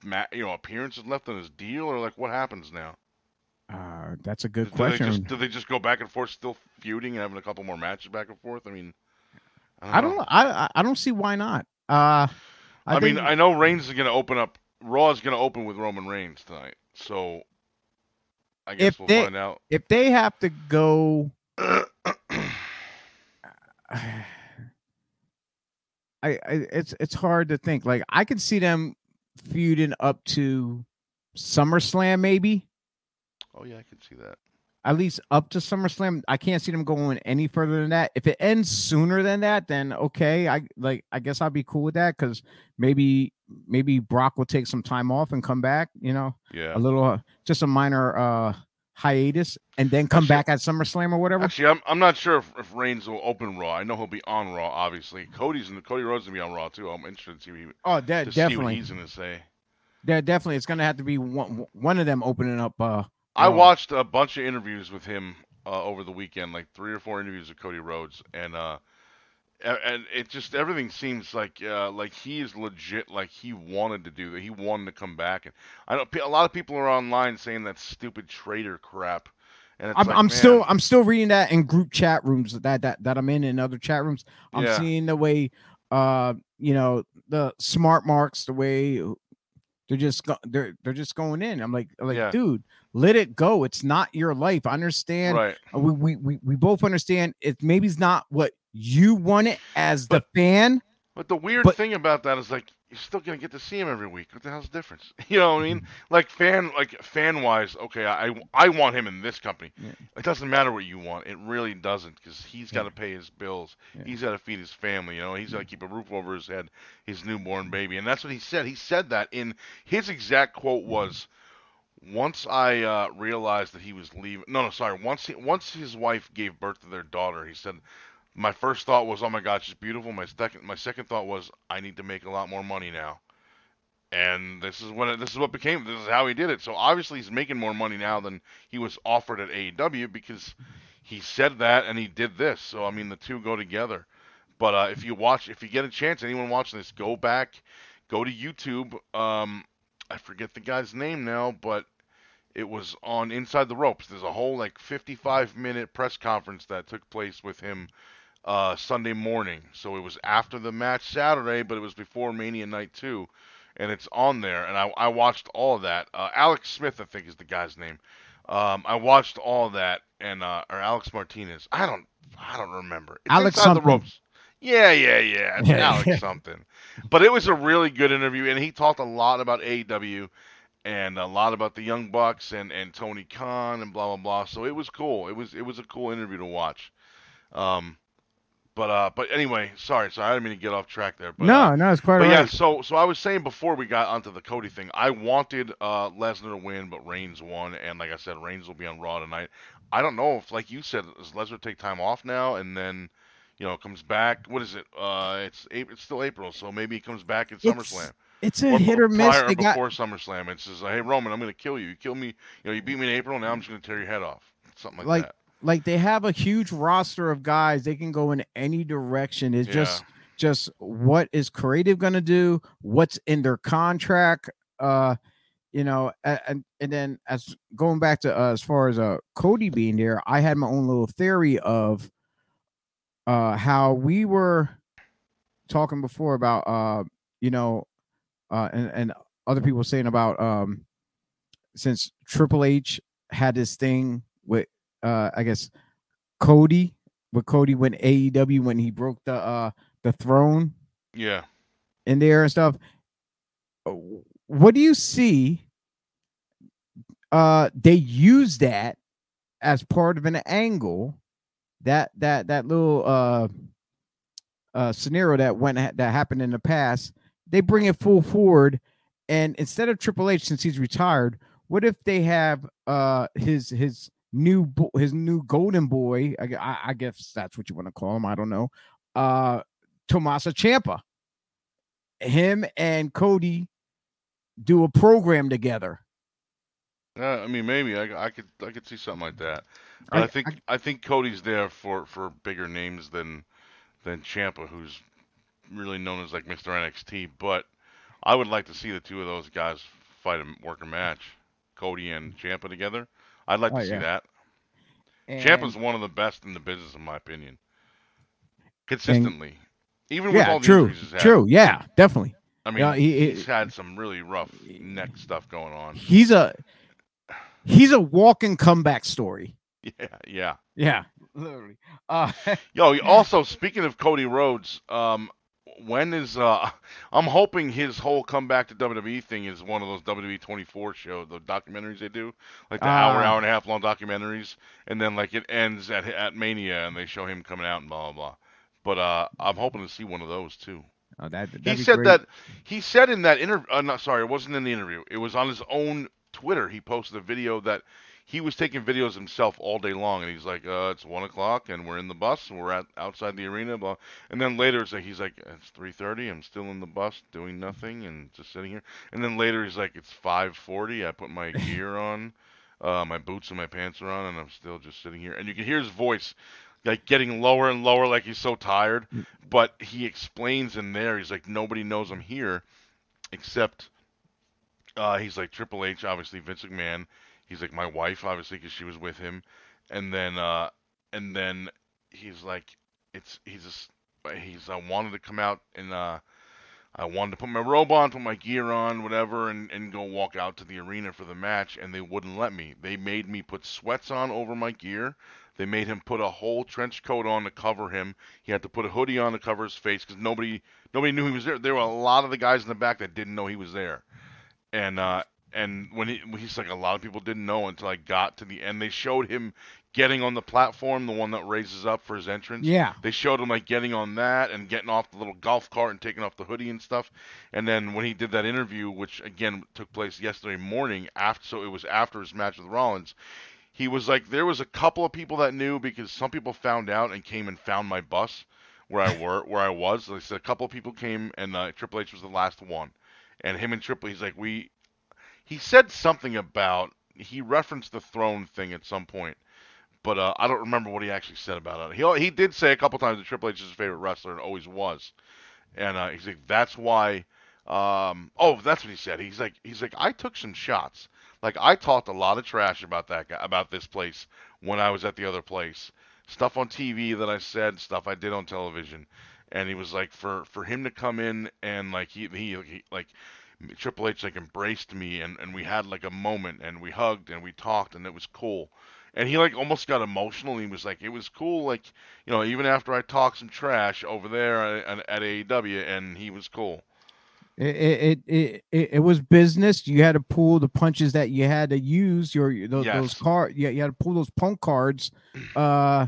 B: ma- you know appearances left on his deal, or like what happens now?
A: Uh, that's a good
B: do
A: question.
B: They just, do they just go back and forth, still feuding and having a couple more matches back and forth? I mean,
A: I don't. I don't, I, I, don't see why not. Uh, I,
B: I think... mean, I know Reigns is going to open up. Raw is going to open with Roman Reigns tonight, so
A: I guess if we'll they, find out. If they have to go. I, I, it's it's hard to think. Like I can see them feuding up to SummerSlam, maybe.
B: Oh yeah, I can see that.
A: At least up to SummerSlam, I can't see them going any further than that. If it ends sooner than that, then okay, I like I guess I'll be cool with that because maybe maybe Brock will take some time off and come back. You know,
B: yeah,
A: a little uh, just a minor uh hiatus and then come back at SummerSlam or whatever?
B: Actually, I'm, I'm not sure if, if Reigns will open Raw. I know he'll be on Raw, obviously. Cody's in the, Cody Rhodes gonna be on Raw too. I'm interested to see. What he, oh, definitely. he's gonna say.
A: Yeah, definitely. It's gonna have to be one one of them opening up. Uh,
B: I watched a bunch of interviews with him uh, over the weekend, like three or four interviews with Cody Rhodes, and uh, and it just everything seems like uh, like he is legit. Like he wanted to do that. He wanted to come back. And I know A lot of people are online saying that stupid traitor crap.
A: And I'm, like, I'm still I'm still reading that in group chat rooms that that that I'm in in other chat rooms. I'm yeah. seeing the way, uh, you know, the smart marks, the way they're just they're they're just going in. I'm like like yeah. dude, let it go. It's not your life. I understand. Right.
B: Uh,
A: we, we we we both understand. It maybe it's not what you want it as but, the fan.
B: But the weird but, thing about that is like you're still gonna get to see him every week. What the hell's the difference? You know what I mean? Mm-hmm. Like fan, like fan wise, okay, I I want him in this company. Yeah. It doesn't matter what you want. It really doesn't because he's got to yeah. pay his bills. Yeah. He's got to feed his family. You know, he's got to keep a roof over his head, his newborn baby, and that's what he said. He said that in his exact quote mm-hmm. was, "Once I uh, realized that he was leaving, no, no, sorry. Once he, once his wife gave birth to their daughter, he said." my first thought was, "Oh my God, she's beautiful." My second, my second thought was, "I need to make a lot more money now," and this is when it, this is what became. This is how he did it. So obviously, he's making more money now than he was offered at AEW because he said that and he did this. So I mean, the two go together. But uh, if you watch, if you get a chance, anyone watching this, go back, go to YouTube. Um, I forget the guy's name now, but it was on Inside the Ropes. There's a whole like 55 minute press conference that took place with him uh, Sunday morning. So it was after the match Saturday, but it was before Mania Night 2. And it's on there. And I, I watched all of that. Uh, Alex Smith, I think, is the guy's name. Um, I watched all that. And, uh, or Alex Martinez. I don't, I don't remember.
A: It's Alex
B: something.
A: The ropes.
B: Yeah, yeah, yeah. It's yeah, Alex something. But it was a really good interview. And he talked a lot about AEW and a lot about the Young Bucks and, and Tony Khan and blah blah blah. So it was cool. It was it was a cool interview to watch. Um, but uh, but anyway, sorry, sorry, I didn't mean to get off track there. But,
A: no,
B: uh,
A: no, it's quite but right.
B: yeah, so so I was saying before we got onto the Cody thing, I wanted uh, Lesnar to win, but Reigns won, and like I said, Reigns will be on Raw tonight. I don't know if, like you said, does Lesnar take time off now and then, you know, comes back? What is it? Uh, it's it's still April, so maybe he comes back at SummerSlam.
A: It's a or hit or miss.
B: Prior got... before SummerSlam, it says, "Hey Roman, I'm going to kill you. You kill me. You know, you beat me in April. Now I'm just going to tear your head off." Something like, like that
A: like they have a huge roster of guys. They can go in any direction. It's yeah. just just what is creative going to do, what's in their contract, uh, you know, and and then as going back to uh, as far as uh Cody being there, I had my own little theory of uh how we were talking before about uh you know uh and and other people saying about um since Triple H had this thing with uh, I guess Cody but Cody went AEW when he broke the uh the throne.
B: Yeah.
A: In there and stuff. Uh, what do you see? Uh they use that as part of an angle. That that that little uh uh scenario that went that happened in the past, they bring it full forward and instead of Triple H since he's retired, what if they have uh his his new bo- his new golden boy. I, I, I guess that's what you want to call him. I don't know. Uh, Tommaso Ciampa. Him and Cody do a program together.
B: Uh, I mean, maybe I, I could I could see something like that. I, I, think I, I, think Cody's there for, for bigger names than than Ciampa, who's really known as like Mr. NXT. But I would like to see the two of those guys fight a work a match, Cody and Ciampa together. I'd like to oh, see yeah. that. And... Ciampa's one of the best in the business, in my opinion. Consistently, and... even
A: with
B: yeah, all
A: the true,
B: injuries he's
A: had. True, yeah, definitely.
B: I mean,
A: you
B: he, he's had some really rough neck stuff going on.
A: He's a he's a walking comeback story.
B: Yeah, yeah, yeah.
A: Literally.
B: Uh, Yo, also speaking of Cody Rhodes, um, when is uh I'm hoping his whole comeback to WWE thing is one of those WWE 24 show the documentaries they do like the uh, hour ah. hour and a half long documentaries and then like it ends at at Mania and they show him coming out and blah blah blah. But uh I'm hoping to see one of those too.
A: Oh,
B: that he said great.
A: that
B: he said in that interview. Uh, not sorry, it wasn't in the interview. It was on his own Twitter. He posted a video that he was taking videos himself all day long, and he's like, uh, "It's one o'clock, and we're in the bus, and we're at outside the arena." Blah. And then later, it's like he's like, "It's 3:30. I'm still in the bus, doing nothing, and just sitting here." And then later, he's like, "It's 5:40. I put my gear on, uh, my boots and my pants are on, and I'm still just sitting here." And you can hear his voice like getting lower and lower, like he's so tired. Mm. But he explains in there, he's like, nobody knows I'm here, except uh, he's like Triple H, obviously Vince McMahon, he's like my wife obviously because she was with him and then uh and then he's like it's he's just he's I uh, wanted to come out and uh I wanted to put my robe on, put my gear on, whatever, and, and go walk out to the arena for the match, and they wouldn't let me. They made me put sweats on over my gear. They made him put a whole trench coat on to cover him. He had to put a hoodie on to cover his face because nobody nobody knew he was there. There were a lot of the guys in the back that didn't know he was there, and uh, and when he, he's like a lot of people didn't know until I got to the end. They showed him getting on the platform, the one that raises up for his entrance.
A: Yeah.
B: They showed him like getting on that and getting off the little golf cart and taking off the hoodie and stuff. And then when he did that interview, which again took place yesterday morning after, so it was after his match with Rollins. He was like, there was a couple of people that knew because some people found out and came and found my bus where I were where I was. Like said, a couple of people came and uh, Triple H was the last one and him and Triple, he's like, we he said something about he referenced the throne thing at some point, but uh, I don't remember what he actually said about it. He he did say a couple times that Triple H is his favorite wrestler and always was, and uh, he's like that's why. Um, oh, that's what he said. He's like he's like I took some shots. Like I talked a lot of trash about that guy, about this place when I was at the other place. Stuff on TV that I said, stuff I did on television, and he was like for for him to come in and like he he, he like Triple H like embraced me and, and we had like a moment and we hugged and we talked and it was cool. And he like almost got emotional. He was like, it was cool. Like, you know, even after I talked some trash over there uh, at, at AEW and he was cool.
A: It, it, it it it was business. You had to pull the punches that you had to use your those, yes. those card. Yeah, you, you had to pull those punk cards, uh,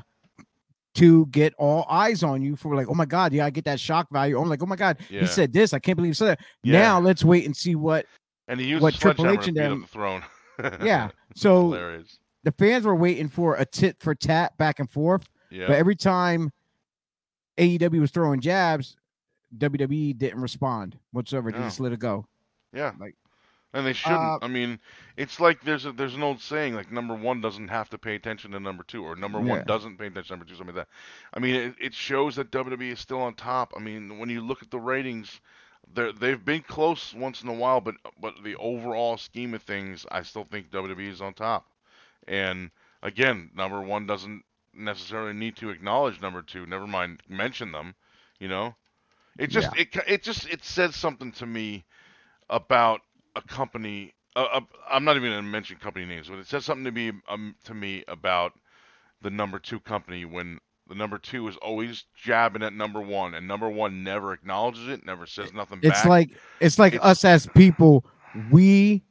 A: to get all eyes on you for like, oh my God, yeah, I get that shock value. I'm like, oh my God, yeah. he said this. I can't believe he said that. Yeah. Now let's wait and see what and he used what Triple
B: H and
A: them
B: the
A: yeah, so Hilarious. the fans were waiting for a tit for tat back and forth. Yeah. But every time AEW was throwing jabs, WWE didn't respond whatsoever. They just let it go.
B: Yeah, like and they shouldn't. Uh, I mean, it's like there's a, there's an old saying like number one doesn't have to pay attention to number two, or number yeah. one doesn't pay attention to number two, something like that. I mean, it, it shows that WWE is still on top. I mean, when you look at the ratings, they have been close once in a while, but but the overall scheme of things, I still think WWE is on top. And again, number one doesn't necessarily need to acknowledge number two. Never mind mention them. You know, it just yeah. it it just it says something to me about a company. I'm not even going to mention company names, but it says something to me um, to me about the number two company when the number two is always jabbing at number one, and number one never acknowledges it, never says nothing.
A: It's
B: back.
A: like it's like it's, us as people, we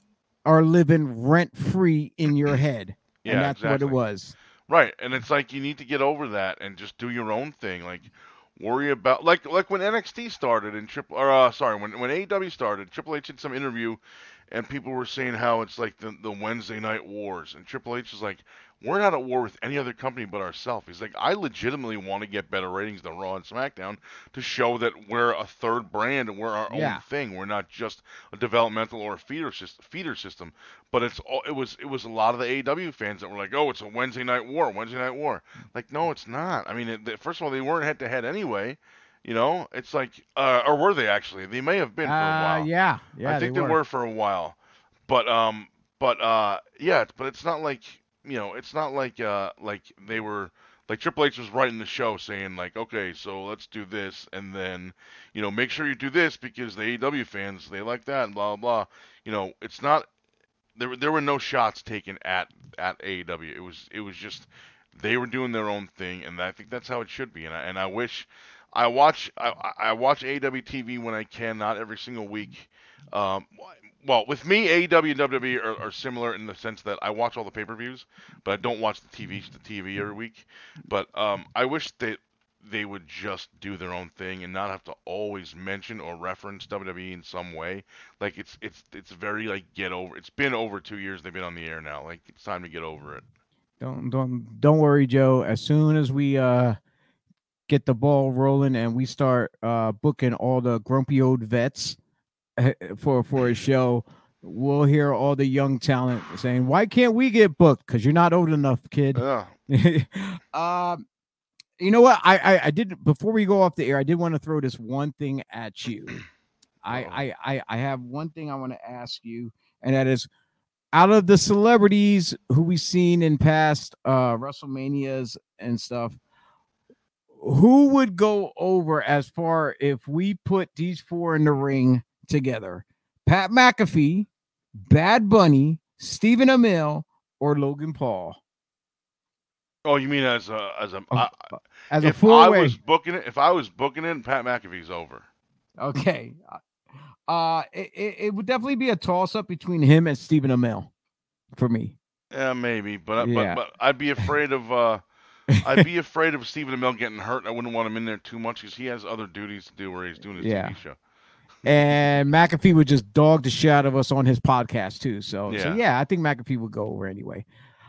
A: are living rent free in your head,
B: yeah,
A: and that's exactly. what it was.
B: Right, and it's like you need to get over that and just do your own thing, like worry about like like when NXT started and triple or uh, sorry when when AEW started, Triple H did some interview, and people were saying how it's like the the Wednesday night wars, and Triple H is like, we're not at war with any other company but ourselves. He's like, I legitimately want to get better ratings than Raw and SmackDown to show that we're a third brand and we're our yeah. own thing. We're not just a developmental or a feeder system, feeder system. But it's all, it was it was a lot of the AEW fans that were like, oh, it's a Wednesday night war, Wednesday night war. Like, no, it's not. I mean, it, first of all, they weren't head to head anyway. You know, it's like, uh, or were they actually? They may have been for a uh, while. Uh,
A: yeah,
B: yeah. I think
A: they,
B: they
A: were. were
B: for a while, but um, but uh, yeah, but it's not like you know, it's not like uh like they were like Triple H was writing the show saying like, okay, so let's do this, and then, you know, make sure you do this because the AEW fans they like that and blah blah. blah. You know, it's not there. There were no shots taken at at AEW. It was it was just they were doing their own thing, and I think that's how it should be. And I and I wish I watch I I watch AEW TV when I can, not every single week. Um, well, with me, AEW and WWE are, are, similar in the sense that I watch all the pay per views, but I don't watch the TV the TV every week. But um, I wish that they would just do their own thing and not have to always mention or reference WWE in some way. Like it's it's it's very like get over. It's been over two years they've been on the air now. Like it's time to get over it.
A: Don't don't don't worry, Joe. As soon as we uh get the ball rolling and we start uh booking all the grumpy old vets for for a show, we'll hear all the young talent saying, "Why can't we get booked? Because you're not old enough, kid."
B: um,
A: you know what? I, I I did before we go off the air. I did want to throw this one thing at you. I, I, I have one thing I want to ask you, and that is out of the celebrities who we've seen in past uh WrestleManias and stuff, who would go over as far if we put these four in the ring together? Pat McAfee, Bad Bunny, Stephen Amell, or Logan Paul?
B: Oh, you mean as a as a oh, I, as a if I was booking it, if I was booking it, Pat McAfee's over.
A: Okay, uh, uh it, it would definitely be a toss up between him and Stephen Amell for
B: me. Yeah, maybe, but yeah. but, but I'd be afraid of uh, I'd be afraid of Stephen Amell getting hurt. I wouldn't want him in there too much because he has other duties to do where he's doing his yeah. TV show
A: and McAfee would just dog the shit out of us on his podcast too. So yeah, so yeah I think McAfee would go over anyway.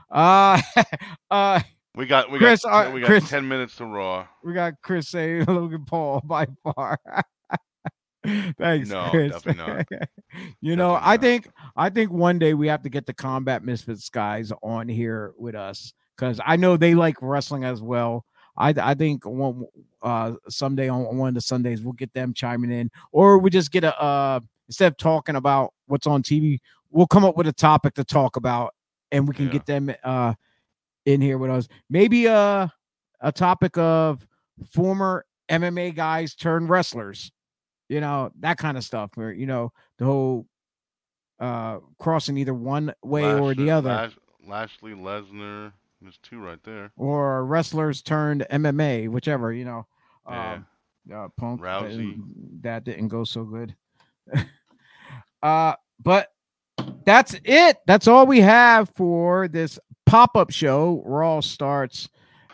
A: Uh, uh,
B: we got we Chris, got uh, we got Chris, ten minutes to Raw.
A: We got Chris saying Logan Paul by far. Thanks, no, Chris. definitely not. you definitely know, I think I think one day we have to get the Combat Misfits guys on here with us because I know they like wrestling as well. I I think one uh someday on, one of the Sundays. We'll get them chiming in, or we just get a uh instead of talking about what's on TV, we'll come up with a topic to talk about, and we can yeah. get them uh in here with us. Maybe uh a topic of former MMA guys turned wrestlers, you know that kind of stuff. Where you know the whole uh crossing either one way Lash- or the other. Lash-
B: Lashley Lesnar. There's two right there.
A: Or wrestlers turned MMA, whichever, you know. Yeah. Um, uh, Punk. Rousey. That, didn't go so good. uh, but that's it. That's all we have for this pop up show. Raw starts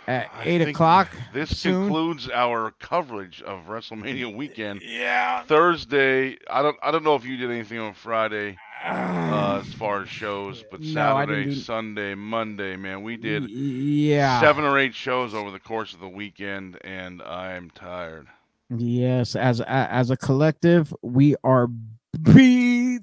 A: at eight o'clock.
B: This soon. concludes our coverage of WrestleMania weekend.
A: Yeah.
B: Thursday. I don't. I don't know if you did anything on Friday uh, as far as shows, but no, Saturday, do... Sunday, Monday, man, we did
A: yeah.
B: seven or eight shows over the course of the weekend, and I'm tired.
A: Yes, as as a collective, we are beat.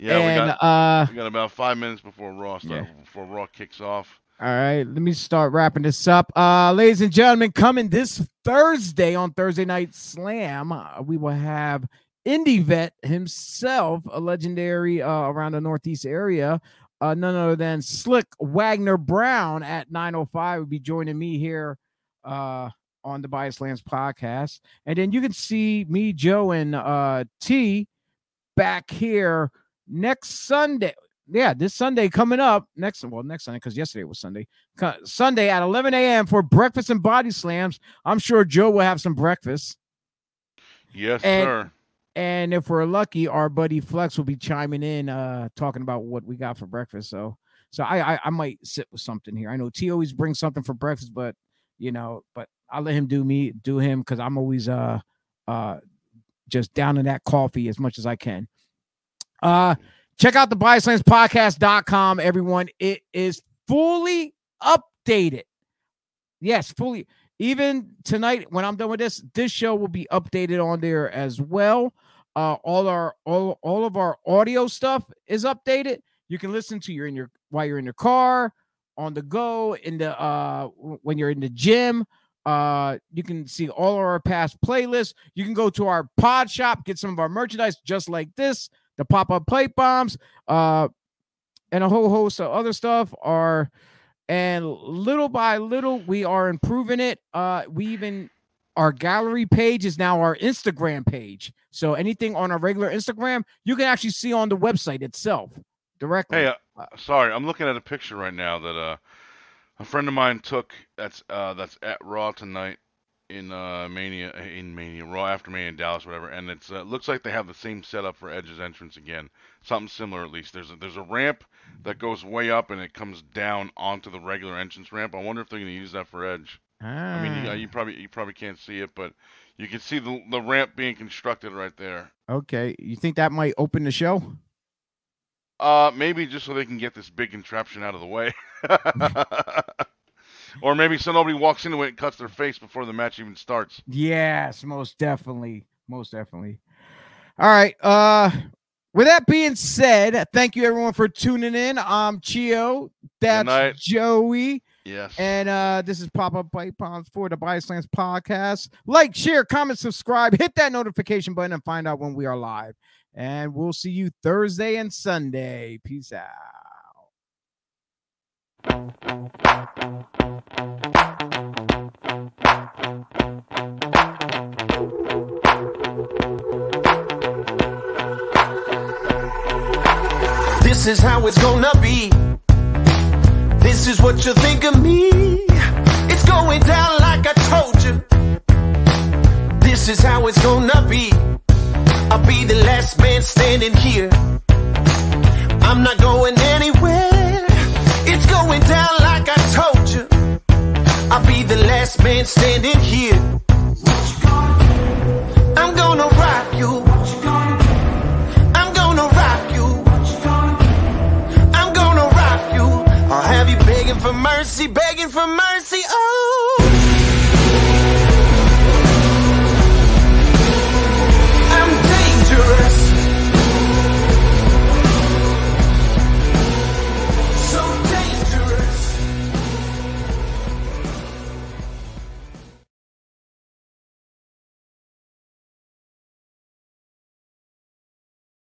B: Yeah, and, we, got, uh, we got about five minutes before Raw starts. yeah. before Raw kicks off.
A: All right, let me start wrapping this up. Uh, ladies and gentlemen, coming this Thursday on Thursday Night Slam, uh, we will have Indy vet himself, a legendary uh, around the Northeast area, uh, none other than Slick Wagner Brown at 905 will be joining me here uh, on the Bias Lands podcast. And then you can see me, Joe, and uh, T back here next Sunday. Yeah, this Sunday coming up next, well, next Sunday, because yesterday was Sunday. Sunday at 11 a.m. for breakfast and body slams. I'm sure Joe will have some breakfast.
B: Yes, and, sir.
A: And if we're lucky, our buddy Flex will be chiming in, uh, talking about what we got for breakfast. So, so I, I, I might sit with something here. I know T always brings something for breakfast, but you know, but I'll let him do me, do him, because I'm always uh, uh, just down in that coffee as much as I can. Uh, check out the biaslandspodcast.com, everyone. It is fully updated. Yes, fully even tonight when I'm done with this, this show will be updated on there as well. Uh, all our all all of our audio stuff is updated. You can listen to your in your while you're in your car, on the go, in the uh, when you're in the gym. Uh, you can see all of our past playlists. You can go to our pod shop, get some of our merchandise, just like this, the pop up plate bombs, uh, and a whole host of other stuff. Are and little by little we are improving it uh we even our gallery page is now our instagram page so anything on our regular instagram you can actually see on the website itself directly
B: hey uh, uh sorry i'm looking at a picture right now that uh a friend of mine took that's uh that's at raw tonight in uh, Mania, in Mania, Raw after Mania, Dallas, whatever. And it uh, looks like they have the same setup for Edge's entrance again, something similar at least. There's a, there's a ramp that goes way up and it comes down onto the regular entrance ramp. I wonder if they're going to use that for Edge. Ah. I mean, you, uh, you, ah. probably you probably can't see it, but you can see the the ramp being constructed right there.
A: Okay, you think that might open the show?
B: Uh, maybe just so they can get this big contraption out of the way. Or maybe somebody walks into it and cuts their face before the match even starts.
A: Yes, most definitely. Most definitely. All right. Uh with that being said, thank you everyone for tuning in. I'm Chio. That's Joey.
B: Yes.
A: And uh, this is Pop Up Bite Pounds for the Bias podcast. Like, share, comment, subscribe, hit that notification button, and find out when we are live. And we'll see you Thursday and Sunday. Peace out. This is how it's gonna be. This is what you think of me. It's going down like I told you. This is how it's gonna be. I'll be the last man standing here. I'm not going anywhere. It's going down like I told you. I'll be the last man standing here. What you gonna do? I'm gonna rock you. What you gonna do? I'm gonna rock you. What you gonna do? I'm gonna rock you. I'll have you begging for mercy, begging for mercy. Oh.